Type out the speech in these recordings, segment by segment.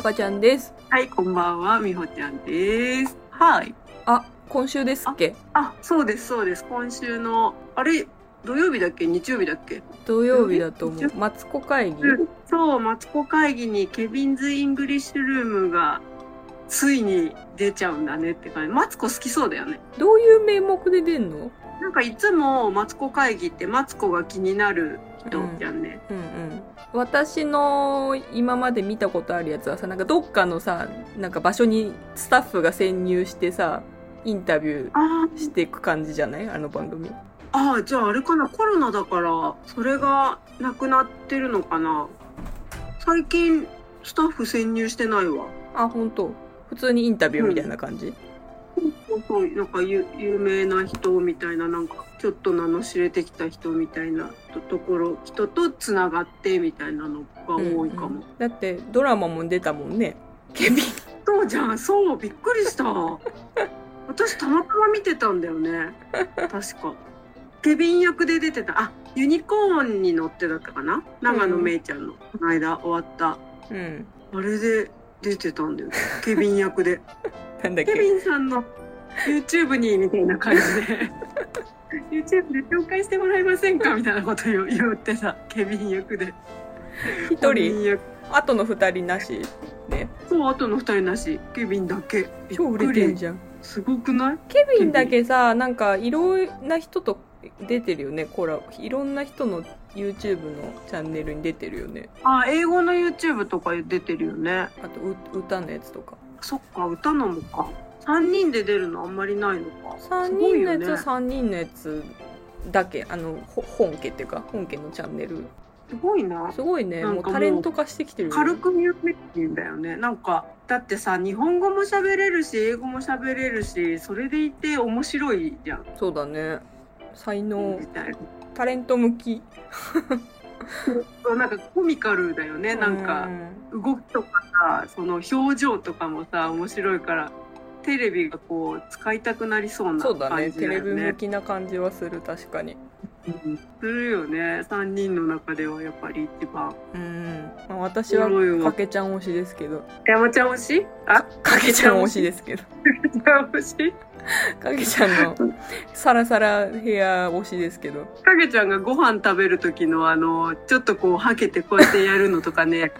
たかちゃんです。はい、こんばんは、みほちゃんです。はい。あ、今週ですっけ？あ、そうです、そうです。今週の、あれ、土曜日だっけ？日曜日だっけ？土曜日だと思う。マツコ会議？そう、マツコ会議に Kevin's English Room がついに出ちゃうんだねって感じ。マツコ好きそうだよね。どういう名目で出んの？なんかいつもマツコ会議ってマツコが気になる人じゃんね。うんうん。私の今まで見たことあるやつはさ、なんかどっかのさ、なんか場所にスタッフが潜入してさ、インタビュあーしていく感じじゃない？あの番組。ああ、じゃああれかな、コロナだから、それがなくなってるのかな？最近、スタッフ潜入してないわ。あ、本当普通にインタビューみたいな感じ、そうそう、なんか有有名な人みたいな、なんか、ちょっと名の知れてきた人みたいなとところ、人とつながってみたいなのが多いかも。うんうんだってドラマも出たもんね。ケビン。そうじゃん、そう、びっくりした。私、たまたま見てたんだよね。確か。ケビン役で出てた。あ、ユニコーンに乗ってだったかな？長野めいちゃんの、この間終わった。うん。あれで出てたんだよ。ケビン役で。なんだっけ？ケビンさんの YouTube にみたいな感じで。YouTube で紹介してもらえませんかみたいなことを言ってさ。ケビン役で。一人、ン役。後の二人なし。ね。そうあとの二人なし。ケビンだけ。超売れてんじゃん。ゃん。すごくない？ケビンだけさ、なんかいろんな人と出てるよね、コラいろんな人の YouTube のチャンネルに出てるよね。あ英語の YouTube とか出てるよね。あとう歌のやつとか。そっか歌のもか3人で出るのあんまりないのか。3すごいよ人のやつはね。3人のやつだけ、あの、ほ本家っていうか、本家のチャンネル。すごいな。すごいね、もうタレント化してきてるよね。軽く見るべきんだよね。なんかだってさ日本語も喋れるし英語も喋れるしそれでいて面白いじゃん。そうだね。才能み、たいな。タレント向き。なんかコミカルだよね。なんか動きとかさその表情とかもさ面白いからテレビがこう使いたくなりそうなそうだね、感じだよテレビ向ね。きな感じはする、確かに。うんするよね3人の中ではやっぱり一番。うん。まあ、私はかけちゃん推しですけど。山ちゃん推し？あ？かけちゃん推しですけど。推し？かけちゃんのサラサラヘア推しですけど。影ちゃんがご飯食べる時のあのちょっとこうはけてこうやってやるのとかね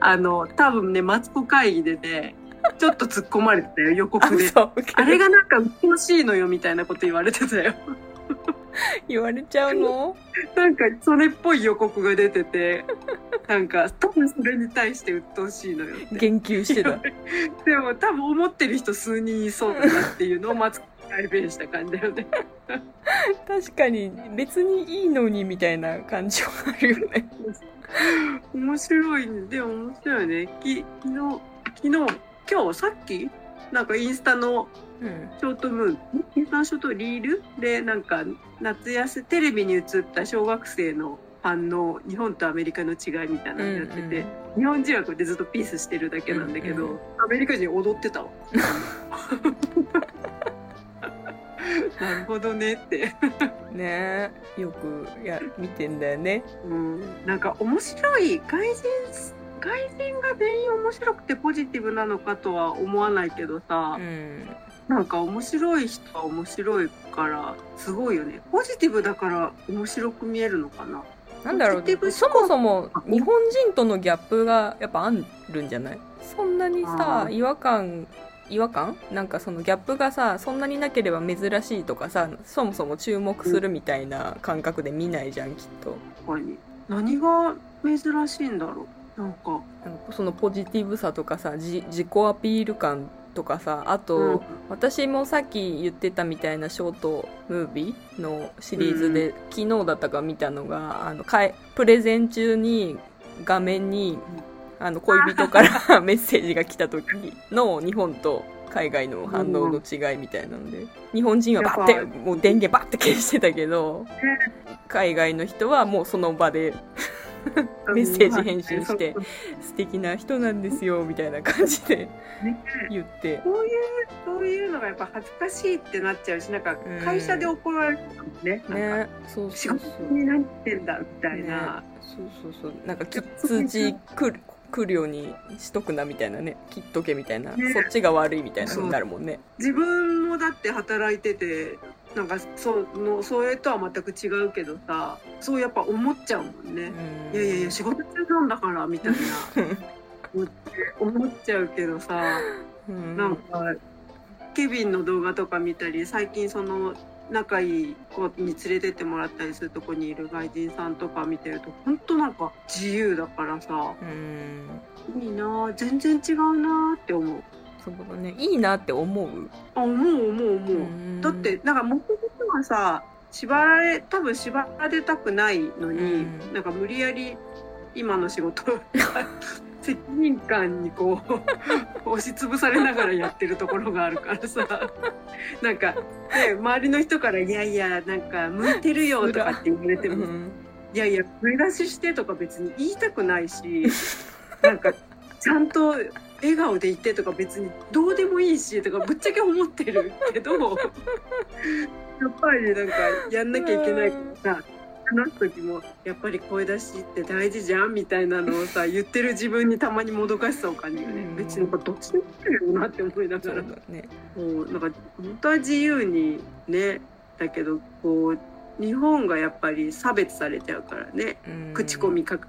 あの多分ねマツコ会議でねちょっと突っ込まれてたよ予あ、告で。嘘。あれがなんか鬱陶しいのよみたいなこと言われてたよ。言われちゃうの？なんかそれっぽい予告が出てて、なんか多分それに対して鬱陶しいのよ。言及してた。でも多分思ってる人数人いそうだなっていうのをマツコが代弁した感じだよね。確かに別にいいのにみたいな感じはあるよね。面白いね。でも面白いね。き昨日、昨日、今日さっきなんかインスタのうん。ショートムーン、インスタのショートリールでなんか夏休み、テレビに映った小学生の反応、日本とアメリカの違いみたいなのやってて、日本人はこうやってずっとピースしてるだけなんだけど、うんうんアメリカ人踊ってたわ。なるほどねって。ねえ、よくや見てんだよね。うん、なんか面白い外人外人が全員面白くてポジティブなのかとは思わないけどさ、うん。なんか面白い人は面白いからすごいよね。ポジティブだから面白く見えるのかな。なんだろう、そもそも日本人とのギャップがやっぱあるんじゃない？そんなにさ違和感、違和感？なんかそのギャップがさ、そんなになければ珍しいとかさ、そもそも注目するみたいな感覚で見ないじゃん、きっと。何が珍しいんだろうなんか。そのポジティブさとかさ、じ自己アピール感とかさ、あと、うん。私もさっき言ってたみたいなショートムービーのシリーズで、昨日だったか見たのがあのかいプレゼン中に画面にあの恋人から メッセージが来た時の日本と海外の反応の違いみたいなので日本人はバッてもう電源バッて消してたけど海外の人はもうその場でメッセージ返信して素敵な人なんですよみたいな感じでね。言って。そういうそういうのがやっぱ恥ずかしいってなっちゃうしなんか会社で怒られるかもね。ねそう仕そう事そう。になってんだみたいな、そうそうそう。なんかき通知来る来るようにしとくなみたいなね。切っとけみたいな、ね。そっちが悪いみたいなのになるもんね。自分もだって働いててなんかそのそれとは全く違うけどさそうやっぱ思っちゃうもんね、いやいやいや仕事中なんだからみたいな。思っちゃうけどさうん。なんかケビンの動画とか見たり最近その仲いい子に連れてってもらったりするとこにいる外人さんとか見てると本当なんか自由だからさうん。いいなあ全然違うなあって思うそうだねいいなって思う、あ思う思う思う、ん。だってなんか目的はさ縛られ多分縛られたくないのに、うん。なんか無理やり今の仕事責任感にこう 押しつぶされながらやってるところがあるからさ。なんか、ね、周りの人から「いやいやなんか向いてるよ」とかって言われてもうん。いやいや、声出ししてとか別に言いたくないし、なんか、ちゃんと笑顔で言ってとか別にどうでもいいしとかぶっちゃけ思ってるけど、やっぱりなんかやんなきゃいけないからさ、話す時もやっぱり声出しって大事じゃんみたいなのをさ、言ってる自分にたまにもどかしさを感じるね。うん。別になんかどっちでもいいよなって思いながら。だねこうなんか本当は自由にねだけどこう日本がやっぱり差別されちゃうからね。うん。口コミ書く。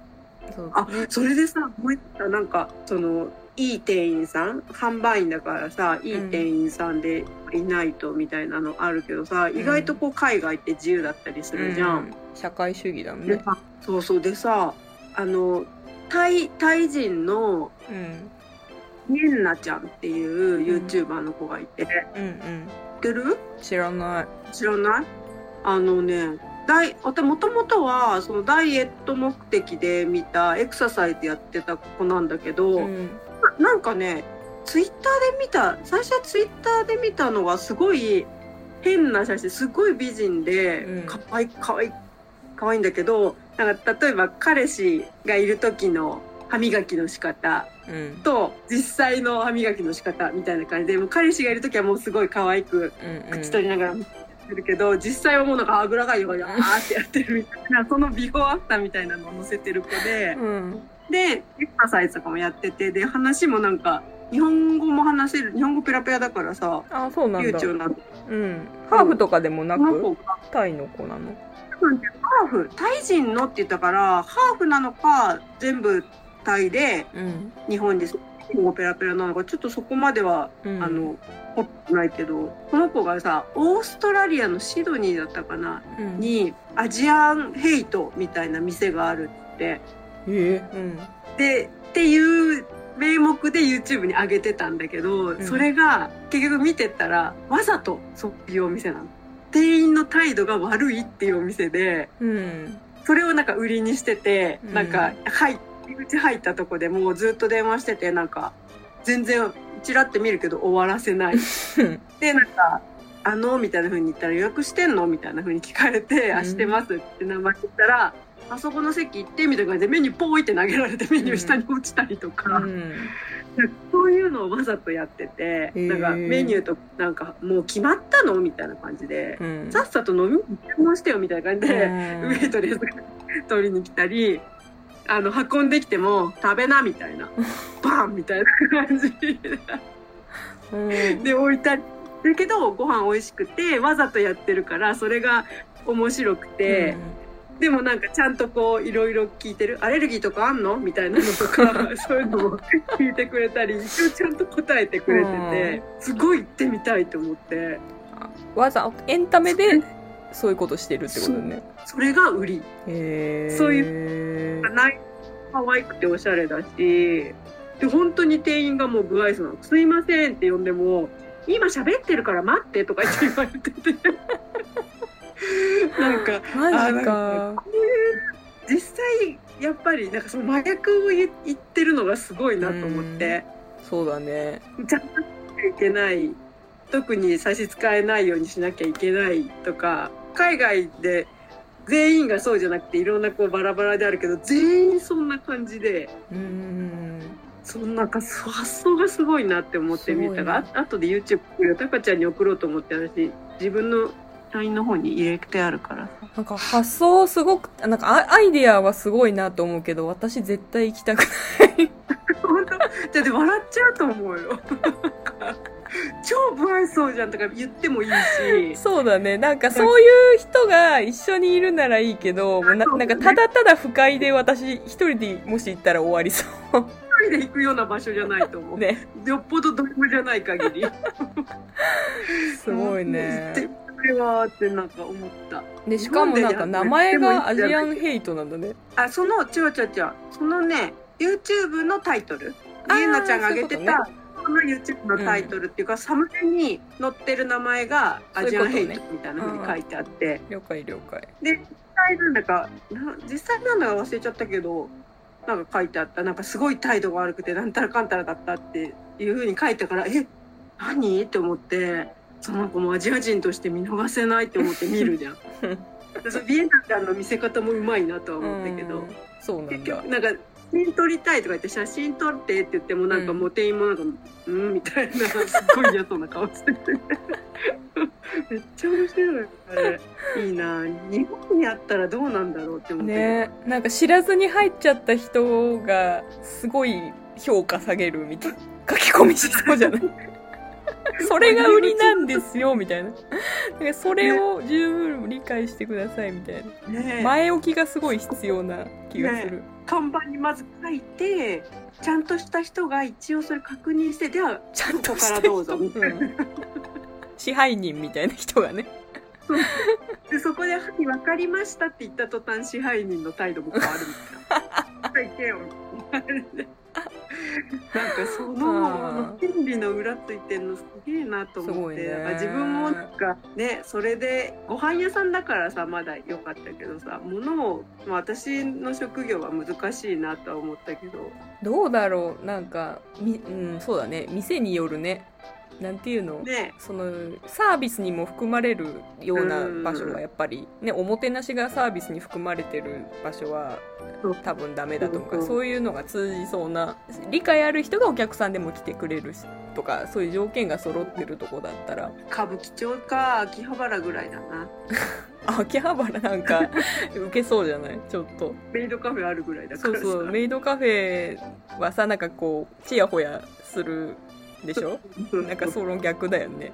あそね。それでさ思い出したなんかそのいい店員さん販売員だからさいい店員さんでいないとみたいなのあるけどさ、ん。意外とこう海外って自由だったりするじゃん。うん。社会主義だね。そうそう。でさあのタイタイ人のうん。ンナちゃんっていう YouTuber の子がいて、知うんうん。ってる知らない。知らない？あのねダイもともとはそのダイエット目的で見たエクササイズやってた子なんだけど、うんななんかねツイッターで見た最初はツイッターで見たのがすごい変な写真すごい美人で、うん。かわいいかわいいかわいいんだけどなんか例えば彼氏がいる時の歯磨きの仕方うん。と実際の歯磨きの仕方みたいな感じでもう彼氏がいる時はもうすごい可愛くうん口取りながら見てるけど、実際はもうなんかあぐらがいよがあーってやってるみたいなそのビフォーアフターみたいなのを載せてる子で。うんで、エクササイズとかもやってて、で、話もなんか、日本語も話せる、日本語ペラペラだからさ、あそうなんだ。流暢なの。うん。ハーフとかでもなく？タイの子なの？多分ねハーフ、タイ人のって言ったから、ハーフなのか、全部タイで、うん。日本で、日本語ペラペラなのか、ちょっとそこまでは、うん。あの、ほっとないけど、この子がさ、オーストラリアのシドニーだったかな、うん。に、アジアンヘイトみたいな店があるって、え。うん。でっていう名目で YouTube に上げてたんだけど、ん。それが結局見てったらわざとそういうお店なの。店員の態度が悪いっていうお店でうん。それをなんか売りにしてて、うん。なんかはい入り口入ったとこでもうずっと電話しててなんか全然チラって見るけど終わらせない。でなんか「あの?」みたいな風に言ったら「予約してんの?」みたいな風に聞かれて「うん。あしてます」って名前言ったら「あそこの席行って」みたいな感じでメニューポイって投げられてメニュー下に落ちたりとか、うん。そういうのをわざとやってて、へー。なんかメニューとなんかもう決まったのみたいな感じで、うん。さっさと飲みに注文してよみたいな感じで、うん。ウェイトレスが取りに来たり、あの、運んできても食べなみたいな、バンみたいな感じ。うん。で置いたり。だけどご飯美味しくてわざとやってるからそれが面白くて、でもなんかちゃんとこういろいろ聞いてる。アレルギーとかあんの？みたいなのとか そういうのも聞いてくれたり。一応ちゃんと答えてくれててすごい行ってみたいと思って。わざエンタメでそう。いうことしてるってことね。それが売り。へえそういうない可愛くておしゃれだし。で本当に店員がもう不愛想なの「すいません」って呼んでも「今喋ってるから待って」とか言って言われててなんかマジか。こういう実際やっぱりなんかその麻薬を言言ってるのがすごいなと思って、そうだね。ちゃんとしなきゃいけない特に差し支えないようにしなきゃいけないとか海外で全員がそうじゃなくていろんなこうバラバラであるけど全員そんな感じでうんそんなか発想がすごいなって思って見た。が、すあ後で YouTube タカちゃんに送ろうと思って私自分の LINE の方に入れてあるからさ。なんか発想すごくなんかアアイデアはすごいなと思うけど私絶対行きたくない。ちゃって笑っちゃうと思うよ。超不愛想じゃんとか言ってもいいし。そうだね。なんかそういう人が一緒にいるならいいけどもうななんかただただ不快で私一人でもし行ったら終わりそう。一人で行くような場所じゃないと思う、ね。よっぽどどこじゃない限り。すごいね。これはってなんか思った。でしかもなんか名前がアジアンヘイトなんだね。あそのちょちょちょそのね YouTube のタイトル。ゆうなちゃんが上げてたその YouTube のタイトルっていうか、サムネに載ってる名前がアジアンヘイトみたいな風に書いてあって、了解了解。で実際なんだかな実際なんだか忘れちゃったけどなんか書いてあった。なんかすごい態度が悪くてなんたらかんたらだったっていう風に書いたからえ何？って思ってその子もアジア人として見逃せないって思って見るじゃん。ビエナちゃんの見せ方もうまいなとは思ったけど。うんそうなんだ。結局なんか写真撮りたいとか言って写真撮ってって言ってもなんかうんもう店員もなんか「うん」みたいな すっごい嫌そうな顔してて。めっちゃ面白いあれ。いいな。日本にあったらどうなんだろうって思って。ね。なんか知らずに入っちゃった人がすごい評価下げるみたいな。書き込みしそうじゃない？それが売りなんですよみたいな。なんかそれを十分理解してくださいみたいな。ねえ。前置きがすごい必要な気がする、看板にまず書いてちゃんとした人が一応それ確認してではちゃんとからどうぞ。みたいなうん。支配人みたいな人がね。でそこで「はい分かりました」って言った途端支配人の態度も変わるみたいな。はい なんかその権利の裏ついてんのすげえなと思って、ね。自分もなんかねそれでご飯屋さんだからさまだ良かったけどさ物を、まあ、私の職業は難しいなとは思ったけど。どうだろう。なんかみうんそうだね。店によるねなんていうの？ね。そのサービスにも含まれるような場所はやっぱり、ね、おもてなしがサービスに含まれてる場所は多分ダメだと思うかうそういうのが通じそうな理解ある人がお客さんでも来てくれるしとかそういう条件が揃ってるとこだったら。歌舞伎町か秋葉原ぐらいだな。あ 秋葉原なんか 受けそうじゃない？ちょっと。メイドカフェあるぐらいだからさ。そうそうメイドカフェはさなんかこうちやほやするでしょ？なんかその逆だよね。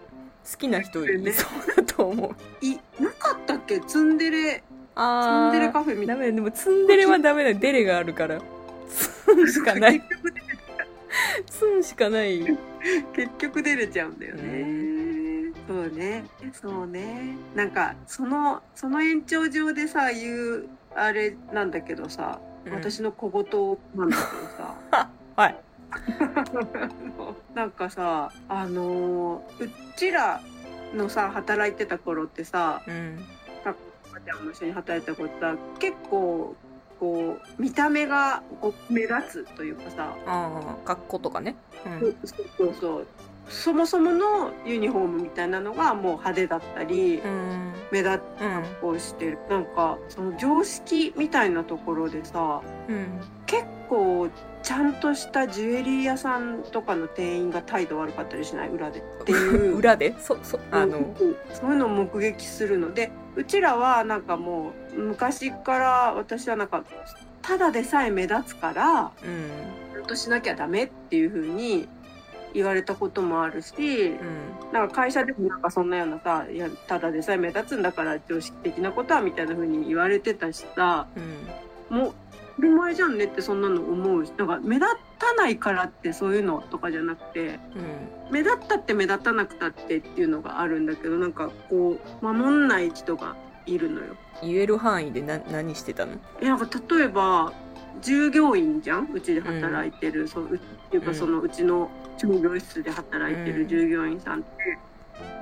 好きな人いそうだと思う。いなかったっけ？ツンデレ。ツあンデレカフェみたいな。ダメ。でもツンデレはダメだよ。デレがあるから。ツンしかない。結局ツンしかない。結局出れちゃうんだよね。そうね、そうね。なんかそのその延長上でさ言うあれなんだけどさ、うん。私の小言なんだけどさ、はいなんかさあのーうちらのさ働いてた頃ってさ、うん赤ちゃんも一緒に働いてた頃さ結構こう見た目がこう目立つというかさ、格好とかね。うん。そうそうそう。そもそものユニフォームみたいなのがもう派手だったり、うん。目立っうんたこうしてる。なんかその常識みたいなところでさうん。結構ちゃんとしたジュエリー屋さんとかの店員が態度悪かったりしない？裏でっていう。裏で？そそあのうんそういうのを目撃するのでうちらはなんかもう昔から私はなんかただでさえ目立つからうん。ちゃんとしなきゃダメっていう風に言われたこともあるし、うん。なんか会社でもなんかそんなようなさ、いや、ただでさえ目立つんだから常識的なことはみたいな風に言われてたしさ、うん。もり前じゃんねってそんなの思うし、なんか目立たないからってそういうのとかじゃなくて、うん。目立ったって目立たなくたってっていうのがあるんだけど、なんかこう、守んない人がいるのよ。言える範囲でな何してたの？え、なんか例えば、従業員じゃん？うちで働いてる、そう、うっていううん。かそのうちの商業室で働いてる従業員さんって、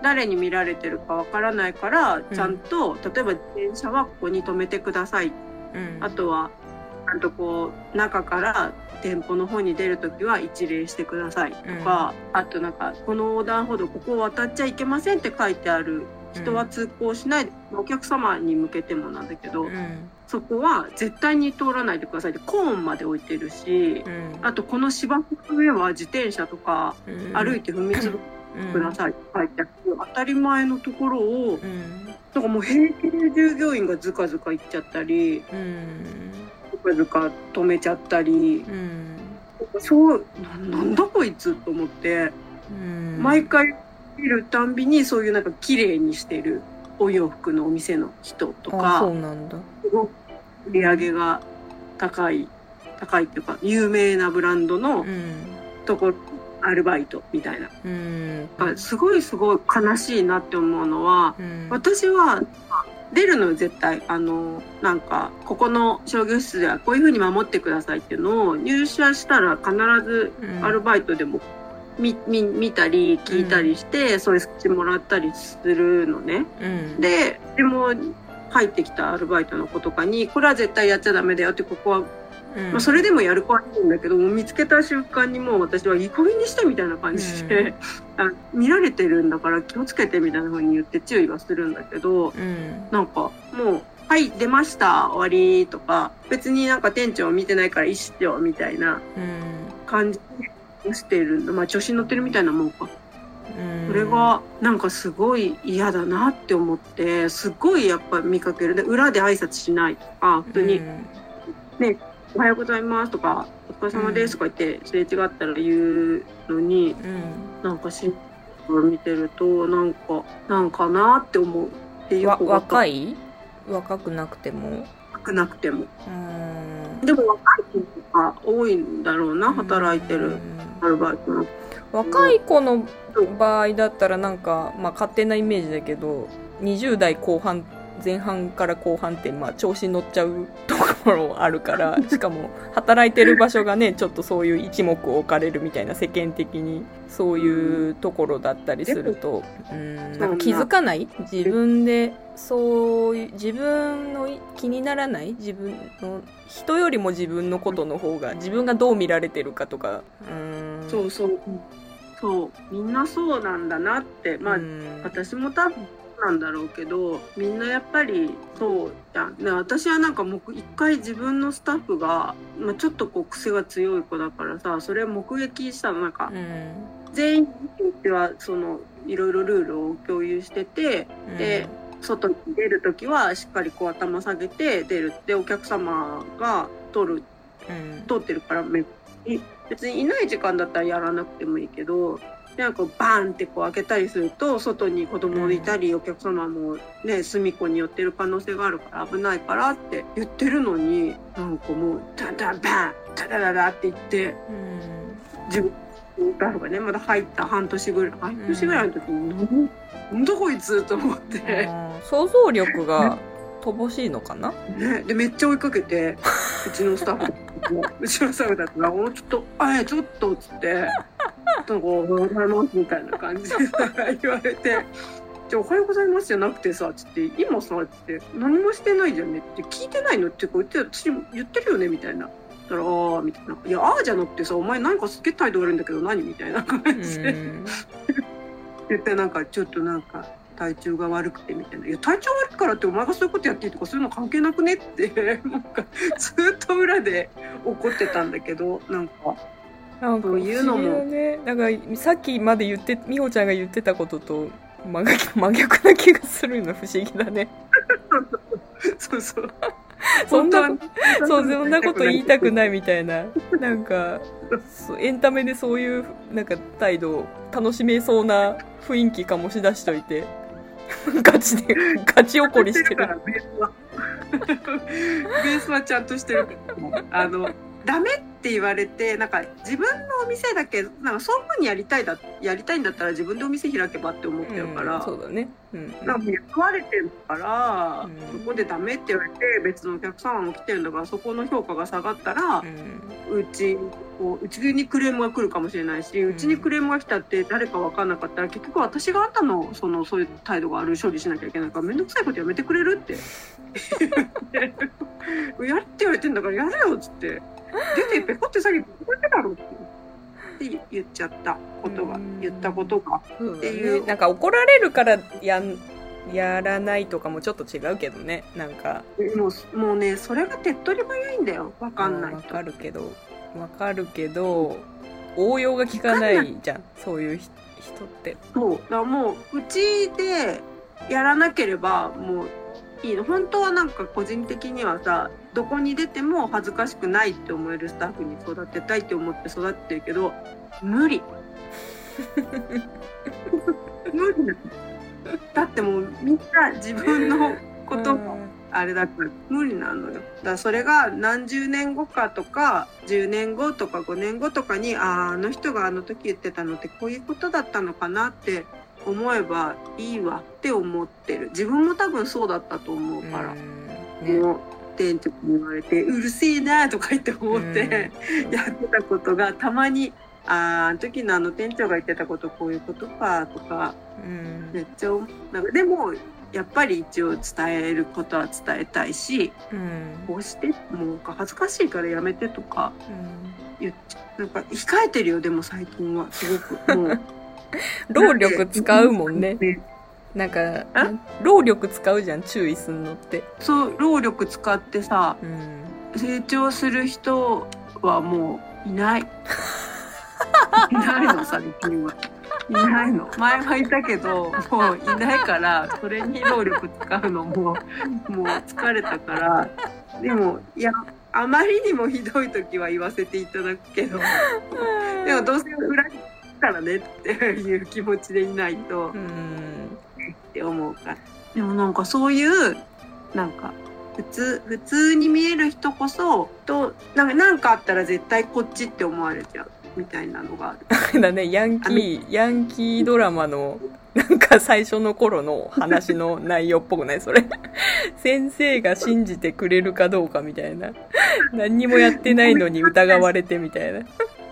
誰に見られてるかわからないから、ちゃんと、例えば自転車はここに止めてください。うん。あとは、んとこう、中から店舗の方に出るときは一礼してくださいとか、あとなんか、この横断歩道ここを渡っちゃいけませんって書いてある人は通行しないで、お客様に向けてもなんだけど、うん。そこは絶対に通らないでくださいってコーンまで置いてるし、うん。あとこの芝生の上は自転車とかうん。歩いて踏みつぶくださいって書いてある、当たり前のところを、うん。なんかもう平気で従業員がズカズカ行っちゃったり、うんズカズカ止めちゃったり、うんそうななんだこいつと思って、うん毎回見るたんびにそういうなんか綺麗にしてるお洋服のお店の人とあそかうなんだすごく売り上げが高い高いっていうか有名なブランドのところアルバイトみたいなうんすごいすごい悲しいなって思うのはうん私は出るのよ絶対あのなんかここの商業施設ではこういうふうに守ってくださいっていうのを入社したら必ずうんアルバイトでも見見見たり聞いたりして、そういうスチもらったりするのね。うんででも入ってきたアルバイトの子とかにこれは絶対やっちゃダメだよってここは、うん。まあ、それでもやる子はいいんだけど見つけた瞬間にもう私はいい加減にしてみたいな感じで、あ見られてるんだから気をつけてみたいな風に言って注意はするんだけどうん。なんかもう「はい出ました終わり」とか別になんか店長見てないから一緒みたいなうん。感じをしてるまあ調子に乗ってるみたいなもんか。うん。それがなんかすごい嫌だなって思ってすっごいやっぱ見かける。で裏で挨拶しないとか普通にうん「おはようございます」とか「お疲れ様です」とか言ってすれ違ったら言うのにうん。なんかし見てるとなんかなんかなって思うっていう若い？若くなくても？少なくても。うん。でも若い子とか多いんだろうな働いてるうん。アルバイトの。若い子の場合だったらなんか、まあ、勝手なイメージだけど20代後半前半から後半って、まあ、調子に乗っちゃうところあるから しかも働いてる場所がねちょっとそういう一目置かれるみたいな世間的にそういうところだったりするとうん。なんか気づかない？自分でそういう自分の気にならない？自分の人よりも自分のことの方が自分がどう見られてるかとか。うん。そうそう。そう。みんなそうなんだなってまあうん。私も多分なんだろうけどみんなやっぱりそうじゃん、ね、私はなんかもう一回自分のスタッフが、まあ、ちょっとこう癖が強い子だからさそれを目撃したの。なんかうん。全員にではそのいろいろルールを共有しててで外に出る時はしっかりこう頭下げて出る。ってお客様が取る。うん。通ってるから別にいない時間だったらやらなくてもいいけどなんかバーンってこう開けたりすると外に子供いたり、お客様もね隅っこに寄ってる可能性があるから危ないからって言ってるのになんかもうダンダンバンダダダダって言ってうん。自分のスタッフがねまだ入った半年ぐらい半年ぐらいの時に「なんだこいつ」と思って。想像力が乏しいのかな？ね、でめっちゃ追いかけてうちのスタッフもうちのスタッフだったら「おちょっとあえちょっと」っつって「なんかおはようございます」みたいな感じで言われて「じゃおはようございます」じゃなくてさつって「今さ」って「何もしてないじゃんね」って「聞いてないの?」ってこう言って私も言ってるよねみたいな。たら「ああ」みたいな「いやああじゃなくてさお前なんかすっげえ態度悪いんだけど何?」みたいな感じでん言ってなんかちょっとなんか体調が悪くてみたいな「いや体調悪いからってお前がそういうことやっていいとかそういうの関係なくね?」ってなんかずっと裏で怒ってたんだけどなんかなんかそういうのも。ね。なんかさっきまで言って美穂ちゃんが言ってたことと真逆 真逆な気がするの不思議だね。そうそう。そんなそうそんなこと言いたくないみたいな。なんかエンタメでそういうなんか態度を楽しめそうな雰囲気醸し出しといて。ガチで ガチ怒りしてる。ベースは。ベースはちゃんとしてるあのダメって言われてなんか自分のお店だけなんかそういうふうにやりたいだやりたいんだったら自分でお店開けばって思ってるから、うんそうだね。うん。なんか雇われてるから、うん。そこでダメって言われて別のお客様も来てるんだからそこの評価が下がったらう、ん。うちこううちにクレームが来るかもしれないし、うちにクレームが来たって誰か分かんなかったら結局私があんたのそのそういう態度がある処理しなきゃいけないから面倒くさいことやめてくれるって。やれって言われてんだからやれよっつって出てペコって下げてこれだろってって言っちゃったことがうん。言ったことが。っていう。ねなんか怒られるからやんやらないとかもちょっと違うけどね。なんか。もうもうねそれが手っ取り早いんだよ。分かんないと。わかるけど。わかるけど応用が効かないじゃん。そういうひ人って。そう。だからもううちでやらなければもういいの。本当はなんか個人的にはさどこに出ても恥ずかしくないって思えるスタッフに育てたいって思って育ってるけど無理。無理なの。だってもうみんな自分のこともあれだから無理なのよ。だからそれが何十年後かとか10年後とか5年後とかにあああの人があの時言ってたのってこういうことだったのかなって思えばいいわって思ってる。自分も多分そうだったと思うから、もう店長に言われて「うるせえな」とか言って思って、やってたことがたまに「あーあの時のあの店長が言ってたことこういうことか」とかうん。めっちゃなんかでもやっぱり一応伝えることは伝えたいしうん。こうしてもう恥ずかしいからやめてとかうん。言っちゃう。なんか控えてるよでも最近は。すごく。もう 労力使うもんねねなんか労力使うじゃん注意すんのってそう労力使ってさうん成長する人はもういない。いないの最近は。いないの。前はいたけど、もういないから、それに労力使うのも、もう疲れたから。でも、いや、あまりにもひどい時は言わせていただくけど、でもどうせ裏に来たらねっていう気持ちでいないと。うん。って思うから。でもなんかそういうなんか普通普通に見える人こそとなんかなんかあったら絶対こっちって思われちゃうみたいなのがある。だねヤンキーヤンキードラマのなんか最初の頃の話の内容っぽくないそれ。先生が信じてくれるかどうかみたいな。何にもやってないのに疑われてみたいな。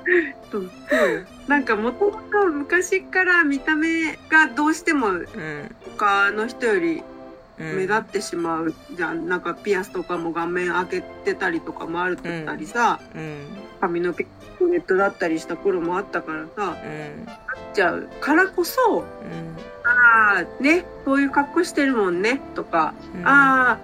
そうそうなんかもともと昔から見た目がどうしてもうん他の人よりうん。目立ってしまう。じゃん、なんかピアスとかも顔面開けてたりとかもあるったりさ、うん。髪の毛ネットだったりした頃もあったからさうん。じゃうからこそうん。ああねそういう格好してるもんねとかうん。ああ、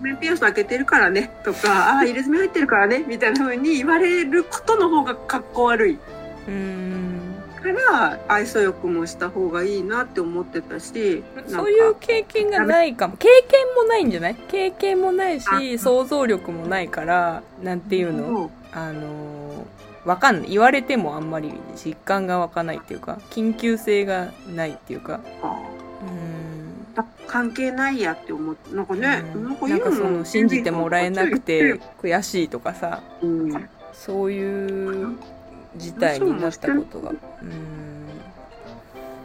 メピアス開けてるからねとか、ああ、入れ墨入ってるからねみたいな風に言われることの方が格好悪い。うんから、愛想よくもした方がいいなって思ってたし、そういう経験がないかも経験もないん。じゃない経験もないし想像力もないからなん。ていうのあのわかん。ない言われてもあん。まり実感が湧かないっていうか緊急性がないっていうか関係ないやって思って、なん。かね、なん。かなん。かその信じてもらえなくて悔しいとかさん、そういう事態になったことが。うん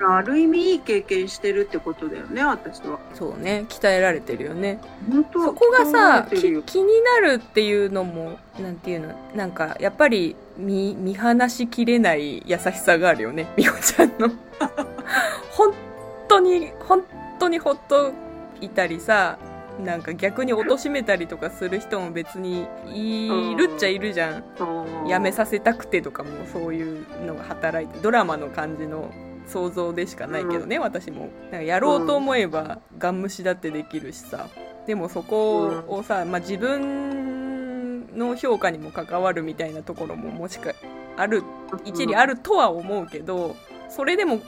ある意味いい経験してるってことだよね、私は。そうね。鍛えられてるよね。本当そこがさ気になるっていうのもなんていうの？なんかやっぱり見見放しきれない優しさがあるよね。みほちゃんの。本当に本当にほっといたりさなんか逆に貶めたりとかする人も別にいるっちゃいるじゃん。やめさせたくてとかもそういうのが働いてドラマの感じの想像でしかないけどね、私も。なんかやろうと思えばガン無視だってできるしさ。でもそこをさ、まあ、自分の評価にも関わるみたいなところももしかある一理あるとは思うけどそれでも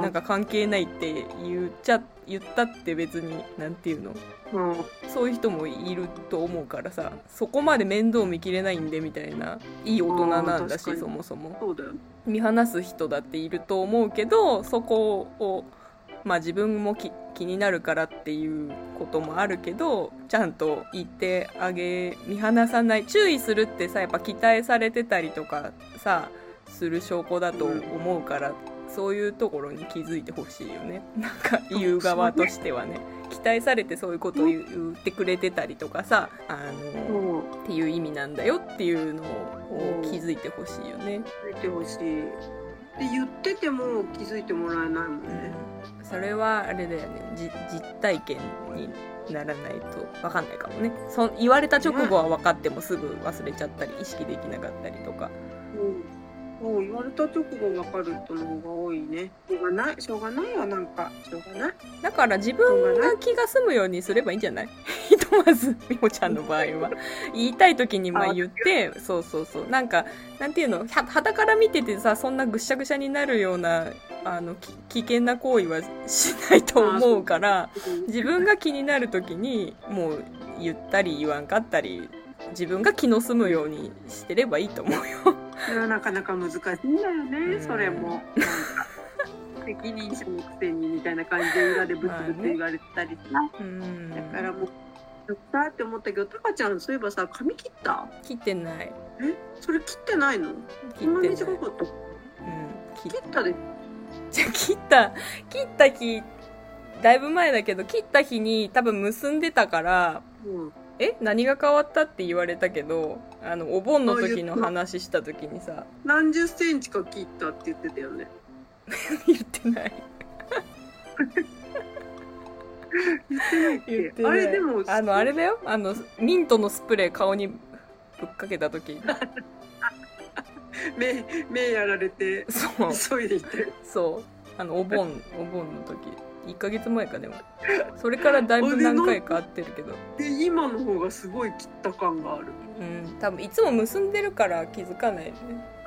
なんか関係ないって言っちゃ言ったって別になんていうの？うん。そういう人もいると思うからさそこまで面倒見きれないんでみたいないい大人なんだしそもそも。見放す人だっていると思うけどそこをまあ自分もき気になるからっていうこともあるけどちゃんと言ってあげ見放さない注意するってさやっぱ期待されてたりとかさする証拠だと思うから、そういうところに気づいてほしいよねなんか言う側としてはね期待されてそういうことを言ってくれてたりとかさあの。っていう意味なんだよっていうのを気づいてほしいよね。見てほしい。で言ってても気づいてもらえないもんね。それはあれだよねじ実体験にならないと分かんないかもねそ言われた直後は分かってもすぐ忘れちゃったり意識できなかったりとかうん。そう言われた直後わかる人の方が多いね。しょうがない、しょうがないよ、なんか。しょうがない。だから自分が気が済むようにすればいいんじゃない？ひとまずみほちゃんの場合は言いたい時にまあ言ってそうそうそうなんかなんていうの？はから見ててさそんなぐっしゃぐしゃになるようなあのき危険な行為はしないと思うから自分が気になる時にもう言ったり言わんかったり自分が気の済むようにしてればいいと思うよ。それはなかなか難しいんだよね、うん。それも。責任者のくせにみたいな感じで裏でブツブツ言われたりさ。うん。だからもう、よったって思ったけど、タカちゃんそういえばさ、髪切った？切ってない。え？それ切ってないの？切こんなって短かった？うん、切切ったで。じゃあ切った切った日だいぶ前だけど切った日に多分結んでたからうん。え何が変わったって言われたけどあのお盆の時の話した時にさ。何十センチか切ったって言ってたよね。言ってない。言ってないっけ？言ってない。あれでも、あのあれだよ。あのミントのスプレー顔にぶっかけた時。目、目やられて、そう。急いでいって。そう。あのお盆お盆の時1ヶ月前かでも。それからだいぶ何回か会ってるけど。で、今の方がすごい切った感がある。うん。多分いつも結んでるから気づかないね。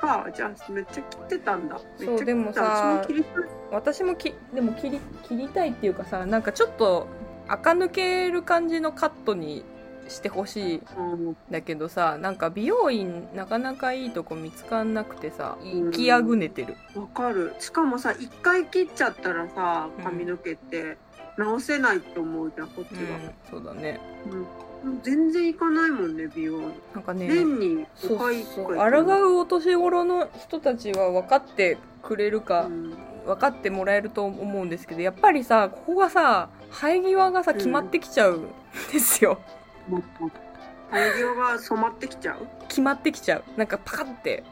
か、じゃあめっちゃ切ってたんだ。めっちゃ切った。でもさ私も切りたい私もきでも切り切りたいっていうかさなんかちょっと垢抜ける感じのカットにしてほしいうん。だけどさなんか美容院なかなかいいとこ見つかんなくてさ行きあぐねてる。わかる。しかもさ、一回切っちゃったらさうん、髪の毛って直せないと思うじゃん、こっちうんは。そうだね。うん。全然行かないもんね、美容院。なんかね年に5そう回そう1回抗うお年頃の人たちは分かってくれるか、うん。分かってもらえると思うんですけどやっぱりさここがさ生え際がさうん。決まってきちゃうんですよ、もっと生え際が染まってきちゃう？決まってきちゃう。なんかパカって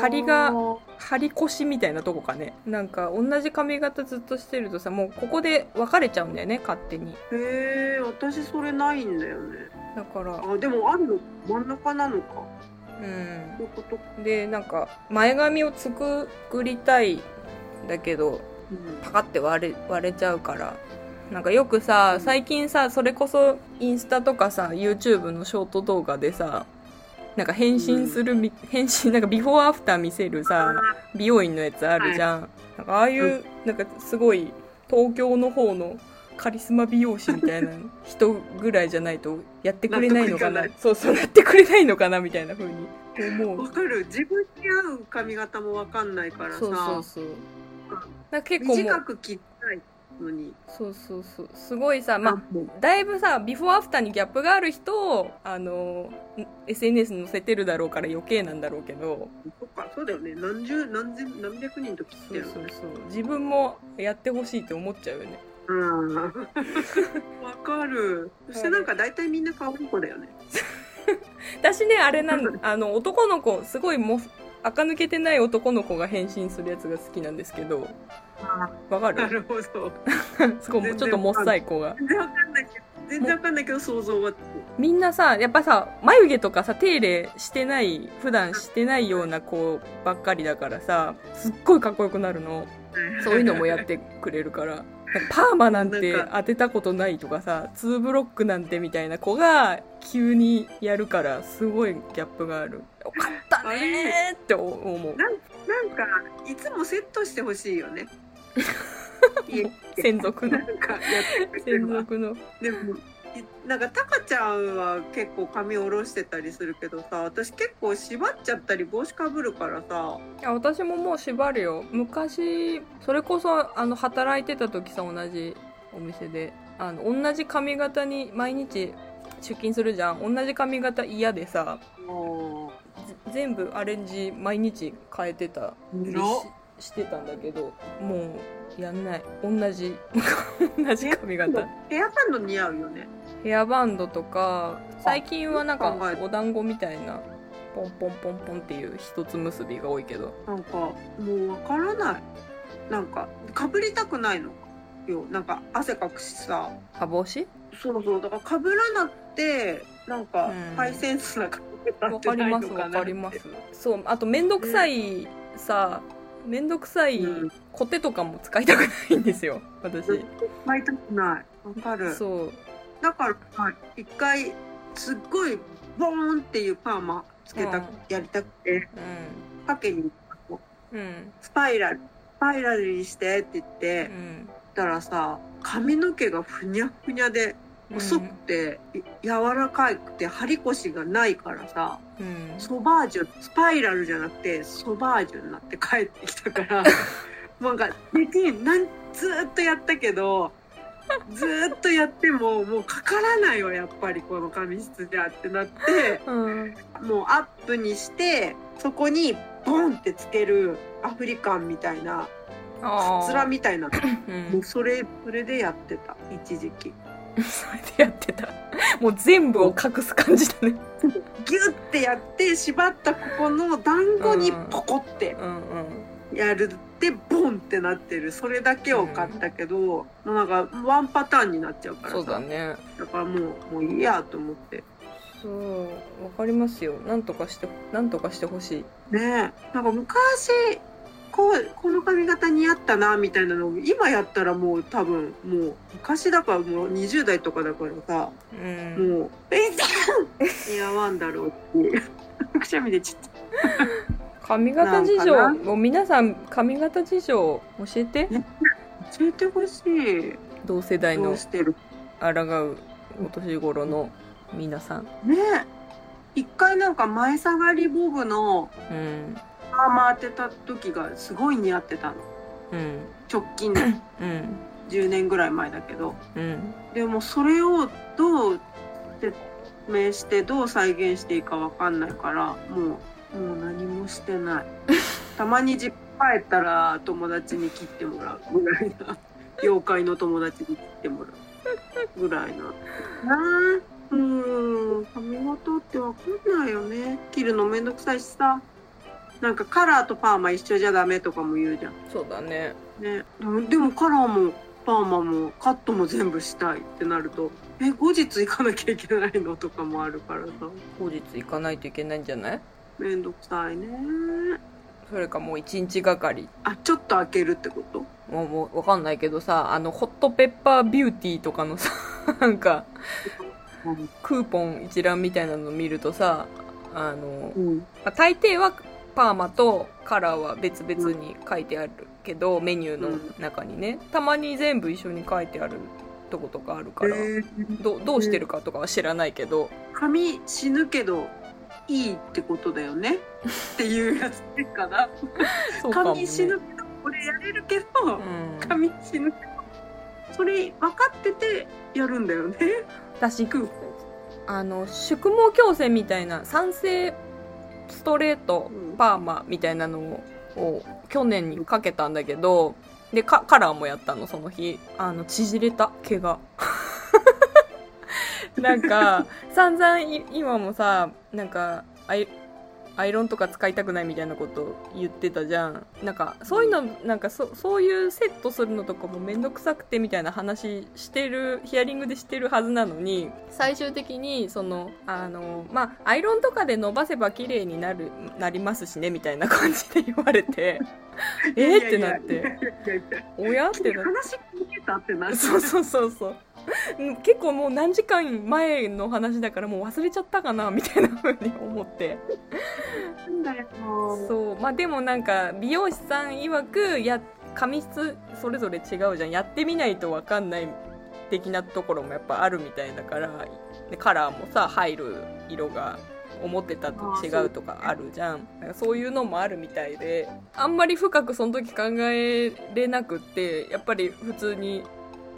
張りがおー張り腰みたいなとこかね。なんか同じ髪型ずっとしてるとさもうここで分かれちゃうんだよね勝手に。へえ私それないんだよね。だからあでもあるの真ん中なのか。うん。そういうこと？でなんか前髪を作りたいんだけどうん。パカって割れ割れちゃうからなんかよくさ最近さそれこそインスタとかさ YouTube のショート動画でさなんか変身するみ、変身なんかビフォーアフター見せるさ美容院のやつあるじゃん、なんかああいう、なんかすごい東京の方のカリスマ美容師みたいな人ぐらいじゃないとやってくれないのかな。そうそうやってくれないのかなみたいな風に思う。わかる。自分に合う髪型もわかんないからさ。そうそうそう。結構短く切りたいのに。そうそうそう。すごいさまあだいぶさビフォーアフターにギャップがある人をあのん SNS に載せてるだろうから余計なんだろうけど。そっかそうだよね。何十何千何百人と切ってるそうそうそう。自分もやってほしいって思っちゃうよね。うん わかる。そしてなんか大体みんな可愛い子だよね。私ねあれなんあの男の子すごいも垢抜けてない男の子が変身するやつが好きなんですけど。わかる？なるほど。すごいもうちょっともっさい子が。全然わかんない。けど全然わかんないけど想像は。みんなさやっぱさ眉毛とかさ手入れしてない普段してないような子ばっかりだからさすっごいかっこよくなるの。そういうのもやってくれるから。パーマなんて当てたことないとかさ、ツーブロックなんてみたいな子が急にやるから、すごいギャップがある。よかったねーって思う。なんかいつもセットしてほしいよね 専属の専ば属の。でもいなんかタカちゃんは結構髪下ろしてたりするけどさ私結構縛っちゃったり帽子かぶるからさ。いや、私ももう縛るよ。昔、それこそ、あの、働いてた時さ、同じお店で。あの、同じ髪型に毎日出勤するじゃん。同じ髪型嫌でさ、全部アレンジ毎日変えてたりししてたんだけどもうやんない。同じ 同じ髪型。ヘアバンド似合うよねヘアバンドとか最近はなんかお団子みたいなポンポンポンポンっていう一つ結びが多いけど。なんかもうわからない。なんかかぶりたくないの。よなんか汗かくしさ。あ帽子そうそうだからかぶらなくてなんかうん。ハイセンスな髪型わってないかわかりますそうあとめんどくさいさめんどくさいうん。コテとかも使いたくないんですよ私。巻いたくない。わかる。そうだからはい一回すっごいボーンっていうパーマつけた、うん。やりたくてうかけにんうん。スパイラルパイラルにしてって言っうて、んたらさ、髪の毛がふにゃふにゃで、細くて、い柔らかくて、張り腰がないからさ、うん。ソバージュ、スパイラルじゃなくて、ソバージュになって帰ってきたから、なんか、できん、なん、ずーっとやったけど、ずーっとやっても、もうかからないわ、やっぱりこの髪質じゃってなって、うん。もうアップにして、そこにボンってつけるアフリカンみたいな、あカツラみたいな、うん。もうそれ、それでやってた、一時期。それでやってた。もう全部を隠す感じだね。ギュッてやって、縛ったここの団子にポコってやるってボンってなってる。それだけを買ったけど、もうなんかワンパターンになっちゃうからさ。そうだね。だからもうもういいやと思って。そうわかりますよ。なんとかしてなんとかしてほしい。ねえ。なんか昔こうこの髪型似合ったなみたいなのを今やったらもう多分もう昔だからもう20代とかだからさ、うん。もう「えい。似合わんだろう」っていう。くしゃみでちょっと髪型事情。なんかもう皆さん髪型事情教えて。教えてほしい。同世代のどうしてる？抗うお年頃の皆さん。ね。え一回なんか前下がりボブのうんパーマ当てた時がすごい似合ってたの。うん。直近で。うん。10年ぐらい前だけど。うん。でもそれをどう説明してどう再現していいかわかんないからもうもう何もしてない。たまに実家帰ったら友達に切ってもらうぐらいな。妖怪の友達に切ってもらう。ぐらいな。なあうん。髪型ってわかんないよね。切るのめんどくさいしさ。なんかカラーとパーマ一緒じゃダメとかも言うじゃん。そうだね。ね、でもカラーもパーマもカットも全部したいってなるとえ後日行かなきゃいけないの？とかもあるからさ。後日行かないといけないんじゃない？めんどくさいね。それかもう一日がかり。あちょっと開けるってこと？もうもうわかんないけどさあのホットペッパービューティーとかのさ なんかクーポン一覧みたいなの見るとさあのうん。まあ大抵はパーマとカラーは別々に書いてあるけど、メニューの中にね。たまに全部一緒に書いてあるとことかあるから、えー。どどうしてるかとかは知らないけど、髪死ぬけどいいってことだよね。っていうやつかな。そうかも、ね、髪死ぬけどこれやれるけど、うん、髪死ぬけどそれ分かっててやるんだよね。私クーあの宿毛矯正みたいな酸性ストレートうん。パーマみたいなのをを去年にかけたんだけどでカカラーもやったのその日。あの縮れた毛が なんか散々い今もさなんかアイアイロンとか使いたくないみたいなこと言ってたじゃん。なんかそういうのなんかそそういうセットするのとかもめんどくさくてみたいな話してるヒアリングでしてるはずなのに最終的にそのあのまあアイロンとかで伸ばせば綺麗になるなりますしねみたいな感じで言われて えーってなって。親ってなって。話聞いてたってなそうそうそうそう。うん結構もう何時間前の話だからもう忘れちゃったかなみたいな風に思って。そう。まあでもなんか美容師さん曰くや髪質それぞれ違うじゃん。やってみないと分かんない的なところもやっぱあるみたいだからでカラーもさ入る色が思ってたと違うとかあるじゃん。なんかそういうのもあるみたいであんまり深くその時考えれなくってやっぱり普通に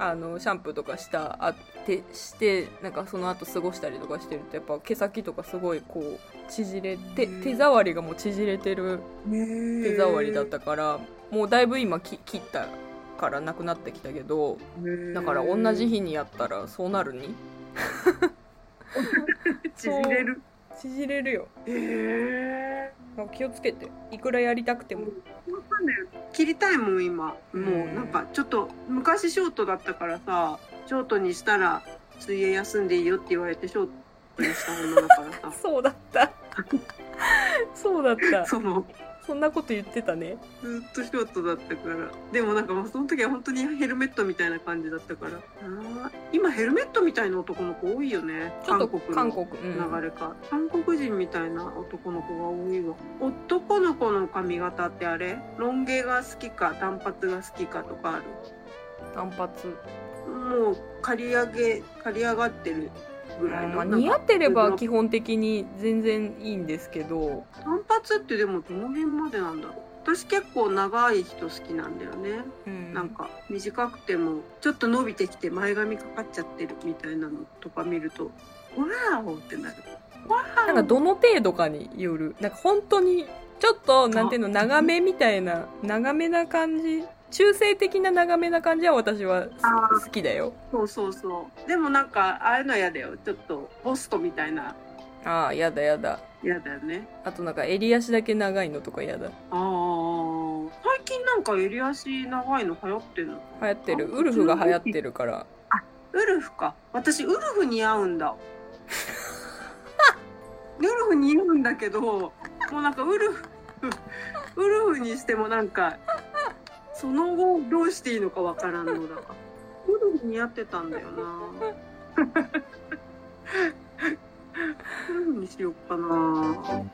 あのシャンプーとかしたあてしてなんかその後過ごしたりとかしてるとやっぱ毛先とかすごいこう縮れてうん。手触りがもう縮れてる手手触りだったからもうだいぶ今き切ったからなくなってきたけどだから同じ日にやったらそうなるに？縮れる。縮れるよ。へえ気をつけて。いくらやりたくても。わかんない。よ切りたいもん今。もううんなんかちょっと昔ショートだったからさショートにしたら水泳休んでいいよって言われてショートにした女だからさ。そうだった。そうだった。そのそんなこと言ってたね。ずっとショートだったから。でもなんかその時は本当にヘルメットみたいな感じだったから。今ヘルメットみたいな男の子多いよね。ちょっと韓韓国国の流れか、韓国人みたいな男の子が多いわ。男の子の髪型ってあれ？ロン毛が好きか短髪が好きかとかある？単発もう刈り上げ刈り上がってる。ぐらいの、まあ、似合ってれば基本的に全然いいんですけど。短髪ってでもどの辺までなんだろう。私結構長い人好きなんだよね。うん。なんか短くてもちょっと伸びてきて前髪かかっちゃってるみたいなのとか見るとわーおってなる。わーお。なんかどの程度かによる。なんか本当にちょっとなんていうの長めみたいな長めな感じ中性的な長めな感じは私は好きだよ。そうそうそう。でもなんかああいうの嫌だよ。ちょっとポストみたいな。ああやだやだ。嫌だよね。あとなんか襟足だけ長いのとかやだ。ああ最近なんか襟足長いの流行ってんの？流行ってる。あウルフが流行ってるから。ウルフか。私ウルフ似合うんだ。ウルフ似合うんだけどもうなんかウルフウルフにしてもなんかその後どうしていいのかわからんのだ。からウルフ似合ってたんだよな。ウルフにしようかな。